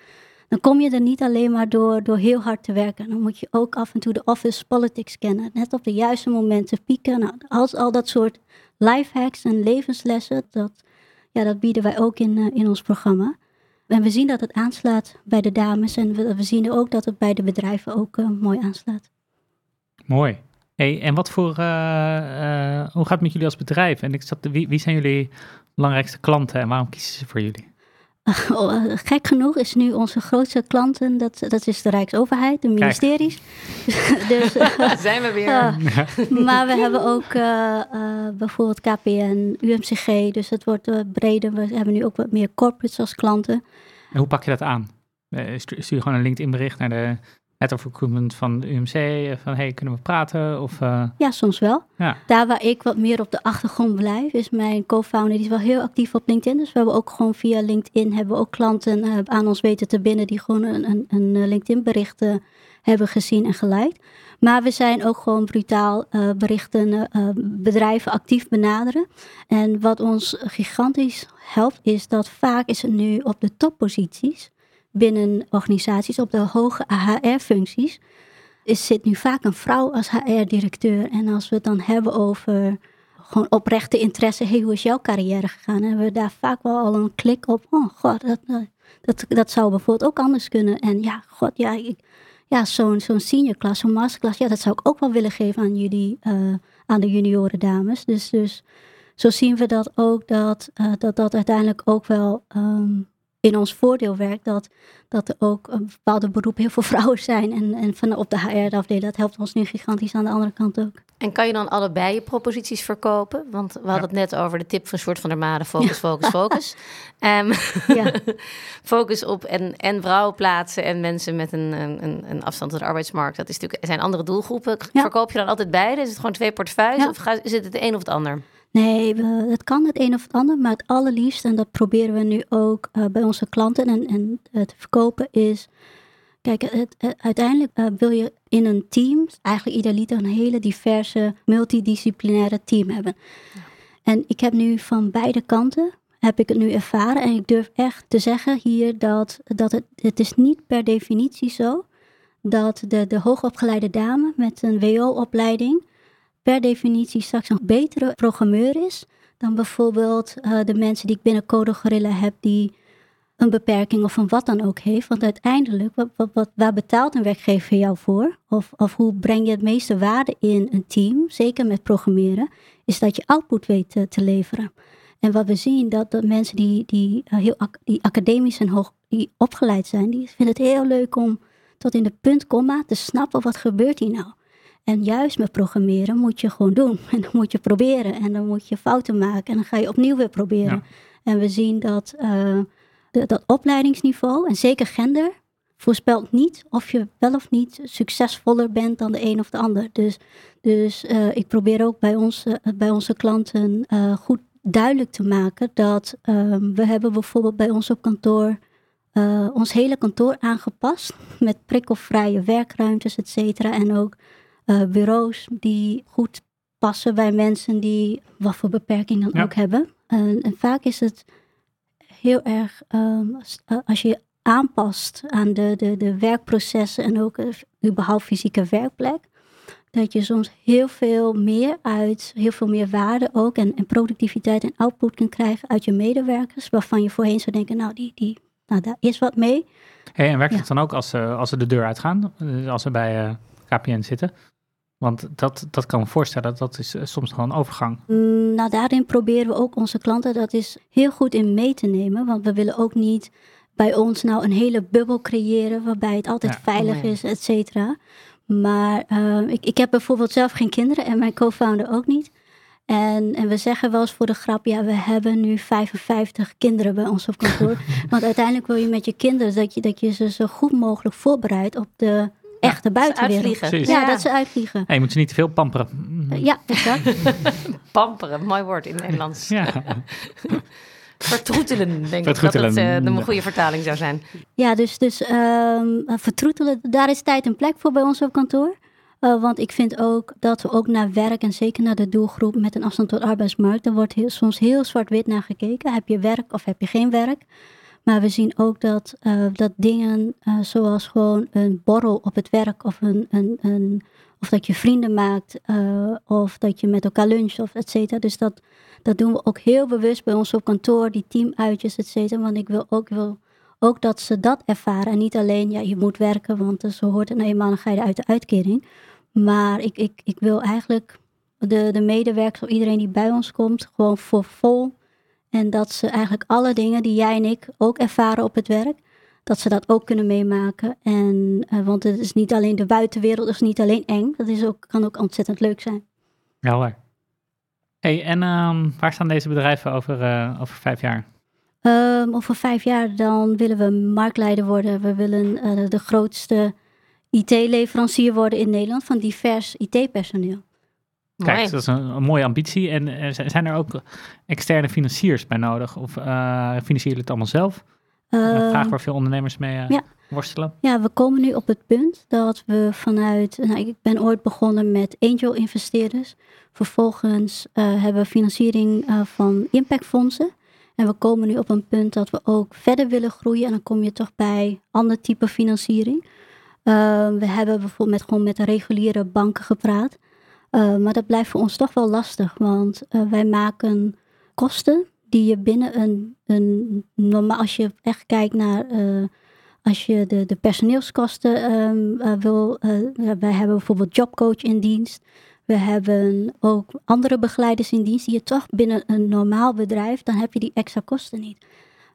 Dan kom je er niet alleen maar door, door heel hard te werken. Dan moet je ook af en toe de office politics kennen. Net op de juiste momenten pieken. Nou, als al dat soort lifehacks en levenslessen, dat, ja, dat bieden wij ook in, uh, in ons programma. En we zien dat het aanslaat bij de dames en we, we zien ook dat het bij de bedrijven ook uh, mooi aanslaat. Mooi. Hey, en wat voor, uh, uh, hoe gaat het met jullie als bedrijf? En ik zat, wie, wie zijn jullie belangrijkste klanten en waarom kiezen ze voor jullie? Oh, gek genoeg is nu onze grootste klanten, dat, dat is de Rijksoverheid, de ministeries. dus, Zijn we weer. Uh, maar we hebben ook uh, uh, bijvoorbeeld KPN, UMCG, dus het wordt breder. We hebben nu ook wat meer corporates als klanten. En hoe pak je dat aan? Stuur je gewoon een LinkedIn bericht naar de Head of Recruitment van de UMC, van hey, kunnen we praten? Of, uh... Ja, soms wel. Ja. Daar waar ik wat meer op de achtergrond blijf, is mijn co-founder, die is wel heel actief op LinkedIn. Dus we hebben ook gewoon via LinkedIn, hebben we ook klanten uh, aan ons weten te binden die gewoon een, een, een LinkedIn bericht uh, hebben gezien en geliked. Maar we zijn ook gewoon brutaal berichten, bedrijven actief benaderen. En wat ons gigantisch helpt, is dat vaak is het nu op de topposities binnen organisaties op de hoge HR-functies is, zit nu vaak een vrouw als HR-directeur. En als we het dan hebben over gewoon oprechte interesse, hey, hoe is jouw carrière gegaan? Hebben we daar vaak wel al een klik op. Oh god, dat, dat, dat zou bijvoorbeeld ook anders kunnen. En ja, god, ja, ik, ja zo'n zo'n senior class, zo'n masterclass, ja, dat zou ik ook wel willen geven aan jullie, uh, aan de junioren dames. Dus, dus zo zien we dat ook, dat uh, dat, dat uiteindelijk ook wel um, in ons voordeel werkt dat, dat er ook een bepaalde beroep heel veel vrouwen zijn. En, en van op de HR-afdeling, dat helpt ons nu gigantisch aan de andere kant ook. En kan je dan allebei je proposities verkopen? Want we hadden ja. het net over de tip van soort van der Made, focus, focus, focus. Um, ja. focus op en, en vrouwen plaatsen en mensen met een, een, een afstand tot de arbeidsmarkt. Dat is natuurlijk, er zijn andere doelgroepen. Verkoop je dan altijd beide? Is het gewoon twee portefeuilles of is het het een of het ander? Nee, we, het kan het een of het ander, maar het allerliefst, en dat proberen we nu ook uh, bij onze klanten en, en uh, te verkopen, is. Kijk, het, het, uiteindelijk wil je in een team, eigenlijk idealiter, een hele diverse, multidisciplinaire team hebben. Ja. En ik heb nu van beide kanten, heb ik het nu ervaren. En ik durf echt te zeggen hier dat, dat het, het is niet per definitie zo dat de, de hoogopgeleide dame met een WO-opleiding per definitie straks een betere programmeur is dan bijvoorbeeld uh, de mensen die ik binnen Code Gorilla heb die een beperking of een wat dan ook heeft. Want uiteindelijk, wat, wat, wat, waar betaalt een werkgever jou voor? Of, of hoe breng je het meeste waarde in een team, zeker met programmeren, is dat je output weet te, leveren. En wat we zien, dat de mensen die, die, uh, heel die academisch en hoog die opgeleid zijn, die vinden het heel leuk om tot in de punt, komma, te snappen wat gebeurt hier nou. En juist met programmeren moet je gewoon doen. En dan moet je proberen. En dan moet je fouten maken. En dan ga je opnieuw weer proberen. Ja. En we zien dat uh, de, dat opleidingsniveau, en zeker gender, voorspelt niet of je wel of niet succesvoller bent dan de een of de ander. Dus, dus uh, ik probeer ook bij, ons, uh, bij onze klanten uh, goed duidelijk te maken dat we hebben bijvoorbeeld bij ons op kantoor ons hele kantoor aangepast met prikkelvrije werkruimtes, et cetera. En ook uh, bureaus die goed passen bij mensen die wat voor beperking dan ja. ook hebben. En vaak is het heel erg, um, als je aanpast aan de, de, de werkprocessen en ook uh, überhaupt fysieke werkplek, dat je soms heel veel meer uit, heel veel meer waarde ook en, en productiviteit en output kan krijgen uit je medewerkers, waarvan je voorheen zou denken, nou die, die nou, daar is wat mee. Hey, en werkt Ja. het dan ook als ze, als ze de deur uitgaan? Als ze bij eh, KPN zitten? Want dat, dat kan me voorstellen, dat is eh, soms nog een overgang. Mm, nou, daarin proberen we ook onze klanten dat is heel goed in mee te nemen. Want we willen ook niet bij ons nou een hele bubbel creëren waarbij het altijd Ja. veilig is, et cetera. Maar eh, ik, ik heb bijvoorbeeld zelf geen kinderen en mijn co-founder ook niet. En, en we zeggen wel eens voor de grap, ja, we hebben nu 55 kinderen bij ons op kantoor. Want uiteindelijk wil je met je kinderen dat je, dat je ze zo goed mogelijk voorbereidt op de echte buitenwereld. uitvliegen. Precies. Ja, dat ze uitvliegen. Hey, je moet ze niet te veel pamperen. Eh, Ja, exact. Pamperen, mooi woord in het Nederlands. Ja. Vertroetelen, denk ik dat het eh, de goede vertaling zou zijn. Ja, dus, dus ehm, vertroetelen, daar is tijd en plek voor bij ons op kantoor. Eh, want ik vind ook dat we ook naar werk en zeker naar de doelgroep met een afstand tot arbeidsmarkt, er wordt heel, soms heel zwart-wit naar gekeken. Heb je werk of heb je geen werk? Maar we zien ook dat, eh, dat dingen eh, zoals gewoon een borrel op het werk of, een, een, een, of dat je vrienden maakt eh, of dat je met elkaar luncht of et cetera. Dus dat, dat doen we ook heel bewust bij ons op kantoor, die teamuitjes et cetera. Want ik wil ook, wil ook dat ze dat ervaren. En niet alleen, ja, je moet werken, want zo hoort het nou eenmaal, uit de uitkering. Maar ik, ik, ik wil eigenlijk de, de medewerkers, of iedereen die bij ons komt, gewoon voor vol. En dat ze eigenlijk alle dingen die jij en ik ook ervaren op het werk, dat ze dat ook kunnen meemaken. En, eh, want het is niet alleen de buitenwereld, het is niet alleen eng. Dat is ook, kan ook ontzettend leuk zijn. Ja, hoor. Hey, en ehm, waar staan deze bedrijven over, eh, over vijf jaar? Ehm, over vijf jaar dan willen we marktleider worden. We willen eh, de grootste IT-leverancier worden in Nederland van divers IT-personeel. Kijk, Mooi. dat is een, een mooie ambitie. En eh, zijn er ook externe financiers bij nodig? Of eh financieren jullie het allemaal zelf? Een Ehm, vraag waar veel ondernemers mee eh, ja. worstelen. Ja, we komen nu op het punt dat we vanuit. Nou, ik ben ooit begonnen met angel investeerders. Vervolgens hebben we financiering van impactfondsen. En we komen nu op een punt dat we ook verder willen groeien. En dan kom je toch bij ander type financiering. Eh, we hebben bijvoorbeeld met, gewoon met de reguliere banken gepraat. Eh, maar dat blijft voor ons toch wel lastig. Want eh, wij maken kosten die je binnen een, een normaal, als je echt kijkt naar eh, als je de, de personeelskosten ehm, eh, wil, wij hebben bijvoorbeeld jobcoach in dienst. We hebben ook andere begeleiders in dienst die je toch binnen een normaal bedrijf, dan heb je die extra kosten niet.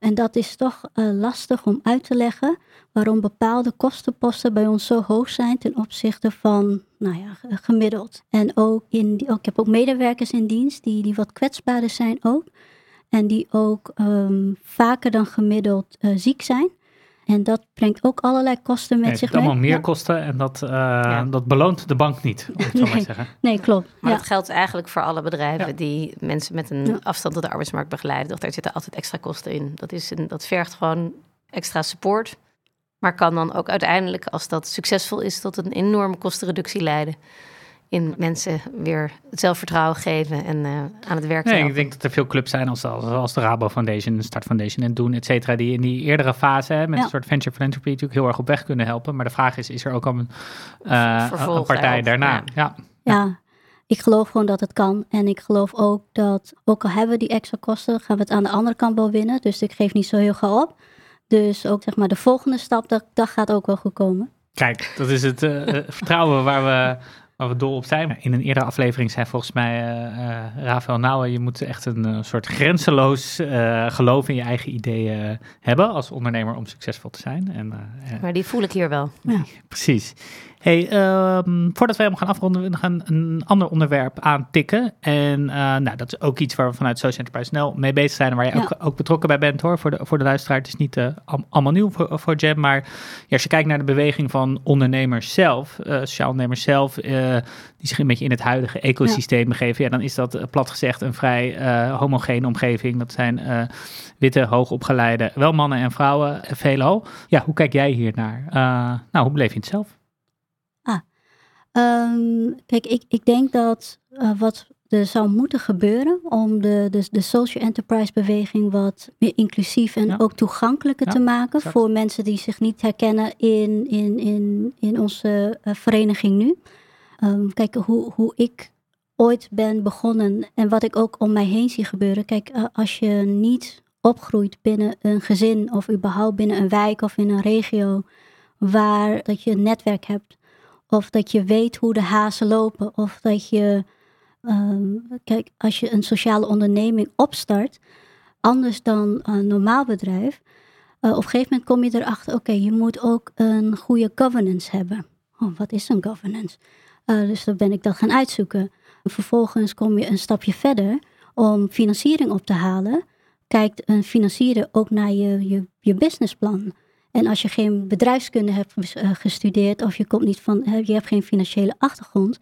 En dat is toch eh, lastig om uit te leggen waarom bepaalde kostenposten bij ons zo hoog zijn ten opzichte van, nou ja, gemiddeld. En ook in, die, ook, ik heb ook medewerkers in dienst die, die wat kwetsbaarder zijn ook. En die ook ehm, vaker dan gemiddeld eh, ziek zijn. En dat brengt ook allerlei kosten met Nee, het zich mee. allemaal meer Ja. kosten en dat, eh, dat beloont de bank niet, om het zo maar te Nee. zeggen. Nee, klopt. Maar ja. dat geldt eigenlijk voor alle bedrijven Ja. die mensen met een Ja. afstand tot de arbeidsmarkt begeleiden. Daar zitten altijd extra kosten in. Dat, is een, dat vergt gewoon extra support. Maar kan dan ook uiteindelijk, als dat succesvol is, tot een enorme kostenreductie leiden. In mensen weer het zelfvertrouwen geven en eh, aan het werk Nee, helpen. ik denk dat er veel clubs zijn als, als, als de Rabo Foundation, de Start Foundation en Doen, et cetera, die in die eerdere fase hè, met Ja. een soort venture philanthropy natuurlijk heel erg op weg kunnen helpen. Maar de vraag is, is er ook al een, eh, Vervolg een partij daarna? ja. Ja. Ja, ik geloof gewoon dat het kan. En ik geloof ook dat, ook al hebben we die extra kosten, gaan we het aan de andere kant wel winnen. Dus ik geef niet zo heel gauw op. Dus ook zeg maar de volgende stap, dat, dat gaat ook wel goed komen. Kijk, dat is het eh, vertrouwen waar we, waar we dol op zijn. In een eerdere aflevering zei volgens mij eh eh, Rafael Nouwen, je moet echt een eh, soort grenzeloos eh, geloof in je eigen ideeën hebben als ondernemer om succesvol te zijn. En, Maar die voel ik hier wel. Precies. Hey, ehm, voordat we helemaal gaan afronden, we nog een, ander onderwerp aantikken. En eh, nou, dat is ook iets waar we vanuit Social Enterprise Nl mee bezig zijn en waar je Ja. ook, ook betrokken bij bent hoor. Voor de, voor de luisteraar, het is niet eh, al- allemaal nieuw voor, voor Jam, maar ja, als je kijkt naar de beweging van ondernemers zelf, eh, sociaal ondernemers zelf, die zich een beetje in het huidige ecosysteem begeven, ja, dan is dat plat gezegd een vrij homogene omgeving. Dat zijn witte, hoogopgeleide, wel mannen en vrouwen, veelal. Ja, hoe kijk jij hier naar? Nou, hoe beleef je het zelf? Ehm, kijk, ik, ik denk dat eh, wat er zou moeten gebeuren om de, de, de social enterprise beweging wat meer inclusief en Ja. ook toegankelijker Ja, te maken exact. voor mensen die zich niet herkennen in, in, in, in onze eh, vereniging nu. Ehm, kijk, hoe, hoe ik ooit ben begonnen en wat ik ook om mij heen zie gebeuren. Kijk, eh, als je niet opgroeit binnen een gezin of überhaupt binnen een wijk of in een regio waar dat je een netwerk hebt of dat je weet hoe de hazen lopen of dat je, ehm, kijk, als je een sociale onderneming opstart, anders dan een normaal bedrijf, uh, op een gegeven moment kom je erachter, oké, je moet ook een goede governance hebben. Oh, wat is een governance? Uh, dus dan ben ik dat gaan uitzoeken. Vervolgens kom je een stapje verder om financiering op te halen. Kijkt een financier ook naar je, je, je businessplan. En als je geen bedrijfskunde hebt eh, gestudeerd of je komt niet van, je hebt geen financiële achtergrond.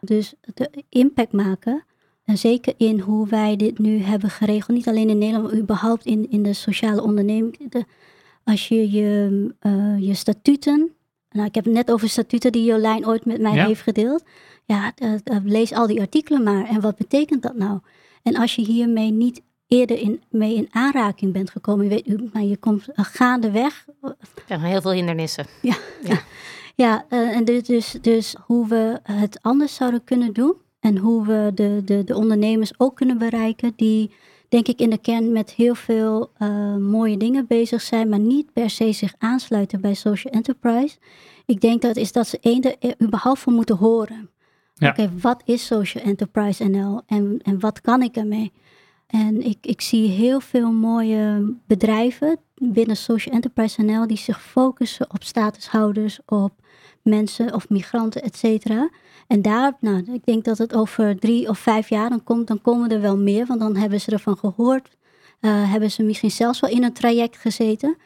Dus de impact maken. En zeker in hoe wij dit nu hebben geregeld, niet alleen in Nederland, maar überhaupt in, in de sociale onderneming. De, als je je, uh, je statuten, nou ik heb het net over statuten die Jolijn ooit met mij heeft gedeeld. Ja, uh, lees al die artikelen maar. En wat betekent dat nou? En als je hiermee niet eerder in, mee in aanraking bent gekomen. Je, weet, maar je komt gaandeweg. Er heel veel hindernissen. Ja, ja. ja uh, en dus, dus, dus hoe we het anders zouden kunnen doen. En hoe we de, de, de ondernemers ook kunnen bereiken. Die denk ik in de kern met heel veel uh, mooie dingen bezig zijn. Maar niet per se zich aansluiten bij social enterprise. Ik denk dat is dat ze één er überhaupt van moeten horen. Ja. Oké, wat is social enterprise NL en, en wat kan ik ermee? En ik, ik zie heel veel mooie bedrijven binnen Social Enterprise NL die zich focussen op statushouders, op mensen of migranten, et cetera. En daar, nou, ik denk dat het over drie of vijf jaar dan komt, dan komen er wel meer, want dan hebben ze ervan gehoord. Uh, hebben ze misschien zelfs wel in een traject gezeten.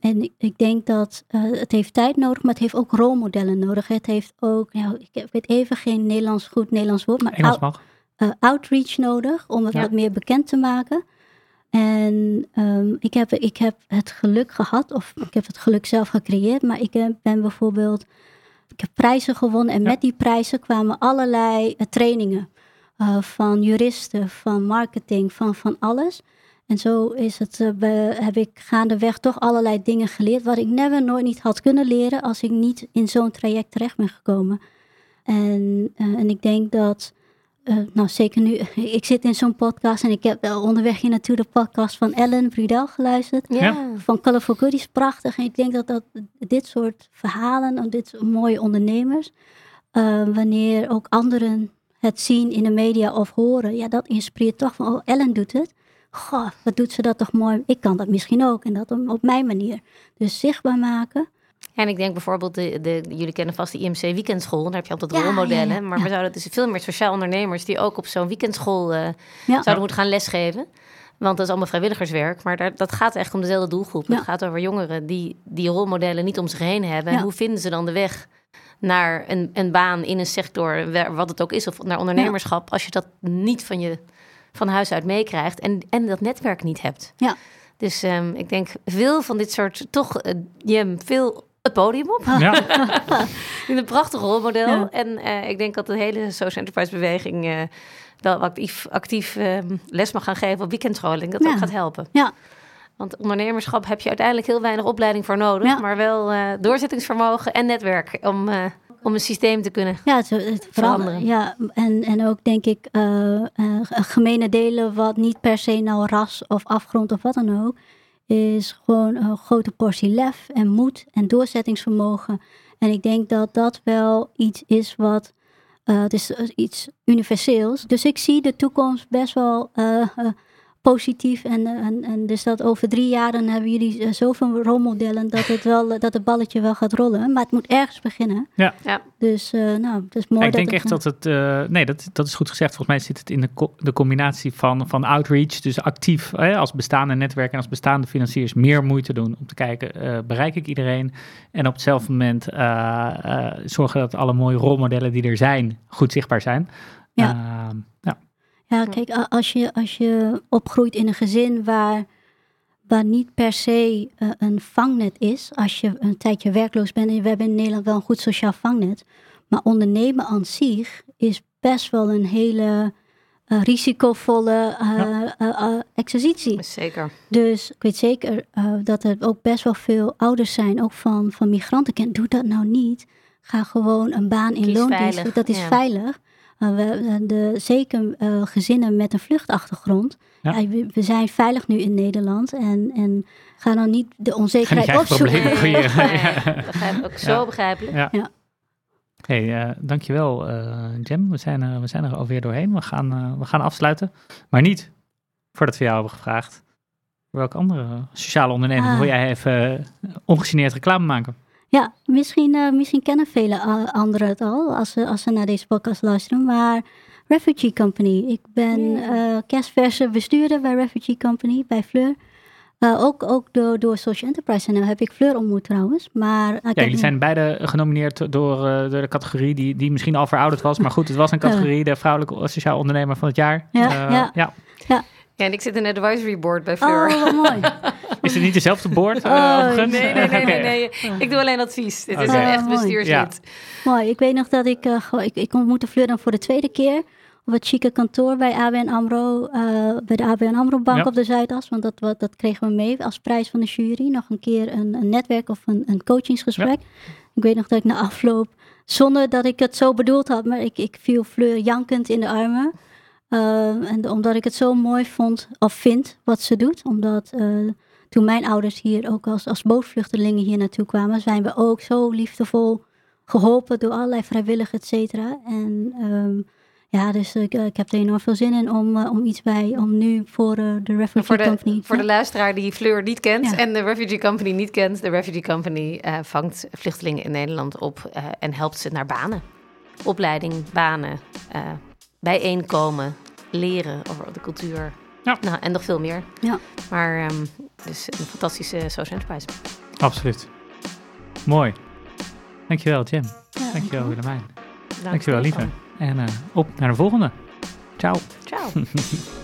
En ik, ik denk dat uh, het heeft tijd nodig, maar het heeft ook rolmodellen nodig. Het heeft ook, nou, ik weet even geen Nederlands goed Nederlands woord, maar Engels mag. Uh, outreach nodig om het wat meer bekend te maken. En um, ik, heb, ik heb het geluk gehad, of ik heb het geluk zelf gecreëerd, maar ik heb, ben bijvoorbeeld, ik heb prijzen gewonnen en met die prijzen kwamen allerlei uh, trainingen uh, van juristen, van marketing, van, van alles. En zo is het, heb ik gaandeweg toch allerlei dingen geleerd, wat ik never nooit niet had kunnen leren als ik niet in zo'n traject terecht ben gekomen. En, en ik denk dat uh, nou, zeker nu. Ik zit in zo'n podcast en ik heb wel onderweg hier naartoe de podcast van Ellen Brudel geluisterd. Ja. Van Colorful Goodies, prachtig. En ik denk dat, dat dit soort verhalen, en dit mooie ondernemers, uh, wanneer ook anderen het zien in de media of horen, ja, dat inspireert toch van, oh, Ellen doet het. Goh, wat doet ze dat toch mooi. Ik kan dat misschien ook en dat op mijn manier. Dus zichtbaar maken. En ik denk bijvoorbeeld, de, de, jullie kennen vast de IMC weekendschool. Daar heb je altijd rolmodellen. Maar we zouden dus veel meer sociaal ondernemers die ook op zo'n weekendschool uh, zouden moeten gaan lesgeven. Want dat is allemaal vrijwilligerswerk. Maar daar, dat gaat echt om dezelfde doelgroep. Het gaat over jongeren die die rolmodellen niet om zich heen hebben. En hoe vinden ze dan de weg naar een, een baan in een sector, wat het ook is, of naar ondernemerschap, als je dat niet van je van huis uit meekrijgt en, en dat netwerk niet hebt. Ja. Dus um, ik denk veel van dit soort toch uh, je veel het podium op. Ja. in een prachtig rolmodel. En uh, ik denk dat de hele social enterprise beweging uh, wel actief, actief uh, les mag gaan geven op weekendscholing. Dat ja. ook gaat helpen. Ja. Want ondernemerschap heb je uiteindelijk heel weinig opleiding voor nodig. Maar wel doorzettingsvermogen en netwerk om, om een systeem te kunnen ja, het, het veranderen. Ja, en, en ook denk ik gemene delen wat niet per se nou ras of afgrond of wat dan ook is gewoon een grote portie lef en moed en doorzettingsvermogen. En ik denk dat dat wel iets is wat, uh, het is iets universeels. Dus ik zie de toekomst best wel uh, positief. En, en, en dus dat over drie jaar dan hebben jullie eh, zoveel rolmodellen dat het wel dat het balletje wel gaat rollen. Maar het moet ergens beginnen. Ja. ja. Dus uh, nou, het is mooi. Ja, ik denk echt dat het. Uh, nee, dat, dat is goed gezegd. Volgens mij zit het in de, co de combinatie van, van outreach, dus actief hè, als bestaande netwerk en als bestaande financiers meer moeite doen om te kijken, uh, bereik ik iedereen? En op hetzelfde moment zorgen dat alle mooie rolmodellen die er zijn goed zichtbaar zijn. Ja. Ehm, ja. Ja, kijk, als je, als je opgroeit in een gezin waar, waar niet per se uh, een vangnet is, als je een tijdje werkloos bent, en we hebben in Nederland wel een goed sociaal vangnet, maar ondernemen aan zich is best wel een hele uh, risicovolle uh, ja. exercitie. Zeker. Dus ik weet zeker dat er ook best wel veel ouders zijn, ook van, van migranten. Doe dat nou niet. Ga gewoon een baan in loondienst. Dat is ja. veilig. Uh, we, de, zeker uh, gezinnen met een vluchtachtergrond. Ja. Ja, we, we zijn veilig nu in Nederland en, en ga dan niet de onzekerheid Ga opzoeken. Nee, ook zo Ja. begrijpelijk. Ja. Ja. Hey, eh, dankjewel uh, Jem. We zijn, er, we zijn er alweer doorheen. We gaan, uh, we gaan afsluiten. Maar niet voordat we jou hebben gevraagd. Welke andere sociale onderneming Ah. wil jij even uh, ongegeneerd reclame maken? Ja, misschien, uh, misschien kennen vele anderen het al als ze, als ze naar deze podcast luisteren. Maar Refugee Company. Ik ben uh, kerstverse bestuurder bij Refugee Company, bij Fleur. Uh, ook ook door, door Social Enterprise NL heb ik Fleur ontmoet trouwens. Maar, ja, jullie zijn beide genomineerd door, uh, door de categorie die, die misschien al verouderd was. Maar goed, het was een categorie, de vrouwelijke sociaal ondernemer van het jaar. Ja, ja. ja. ja. Ja, en ik zit in het advisory board bij Fleur. Oh, wat mooi. Is het niet dezelfde board? Uh, Oh? Nee, nee, nee, nee, nee. Ik doe alleen advies. Dit is een echt mooi. bestuurslid. mooi. Ik weet nog dat ik, uh, gewoon- ik, ik ontmoette Fleur dan voor de tweede keer op het chique kantoor bij ABN AMRO, uh, bij de ABN AMRO Bank Ja. op de Zuidas. Want dat, wat- dat kregen we mee als prijs van de jury. Nog een keer een, een netwerk of een, een coachingsgesprek. Ik weet nog dat ik na afloop, zonder dat ik het zo bedoeld had, maar ik, ik viel Fleur jankend in de armen. Uh, en omdat ik het zo mooi vond, of vind, wat ze doet. Omdat uh, toen mijn ouders hier ook als, als bootvluchtelingen hier naartoe kwamen, zijn we ook zo liefdevol geholpen door allerlei vrijwilligers, et cetera. En um, ja, dus ik, ik heb er enorm veel zin in om, uh, om iets bij, om nu voor uh, de Refugee Voor de, Company. voor de luisteraar die Fleur niet kent Ja. en de Refugee Company niet kent. De Refugee Company eh, vangt vluchtelingen in Nederland op eh, en helpt ze naar banen. Opleiding, banen, eh, bijeenkomen, leren over de cultuur. Ja. Nou, en nog veel meer. Ja. Maar ehm, dus een fantastische social enterprise. Absoluut. Mooi. Dankjewel, Jim. Ja, Dankjewel, Willemijn. Dank Dankjewel, Stefan. lieve. En uh, op naar de volgende. Ciao. Ciao.